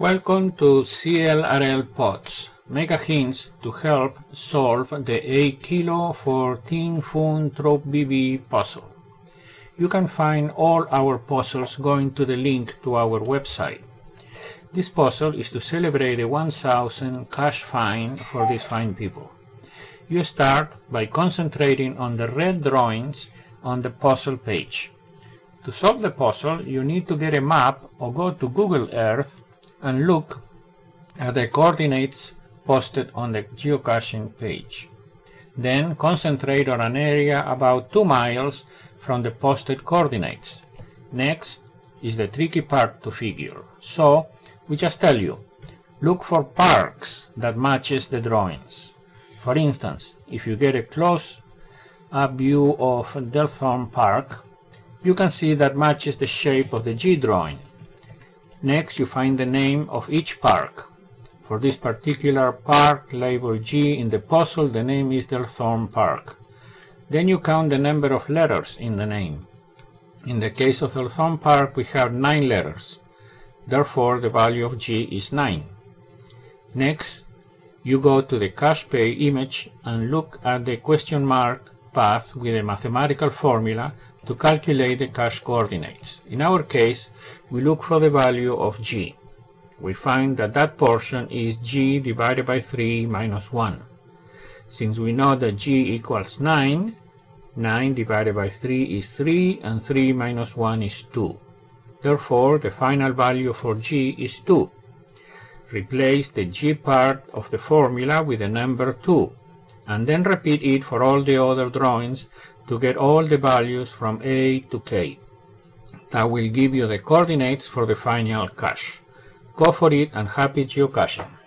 Welcome to CLRL Pods, mega hints to help solve the 8 kilo 14 fun trop BB puzzle. You can find all our puzzles going to the link to our website. This puzzle is to celebrate the 1000 cache fine for these fine people. You start by concentrating on the red drawings on the puzzle page. To solve the puzzle, you need to get a map or go to Google Earth and look at the coordinates posted on the geocaching page. Then concentrate on an area about 2 miles from the posted coordinates. Next is the tricky part to figure. So, we just tell you, look for parks that matches the drawings. For instance, if you get a close up view of Delthorne Park, you can see that matches the shape of the G drawing. Next, you find the name of each park. For this particular park label G in the puzzle, the name is Delthorne Park. Then you count the number of letters in the name. In the case of Delthorne Park, we have 9 letters. Therefore, the value of G is 9. Next, you go to the cache pay image and look at the question mark path with a mathematical formula to calculate the cache coordinates. In our case, we look for the value of g. We find that that portion is g divided by 3 minus 1. Since we know that g equals 9, 9 divided by 3 is 3 and 3 minus 1 is 2. Therefore, the final value for g is 2. Replace the g part of the formula with the number 2 and then repeat it for all the other drawings to get all the values from A to K. That will give you the coordinates for the final cache. Go for it and happy geocaching!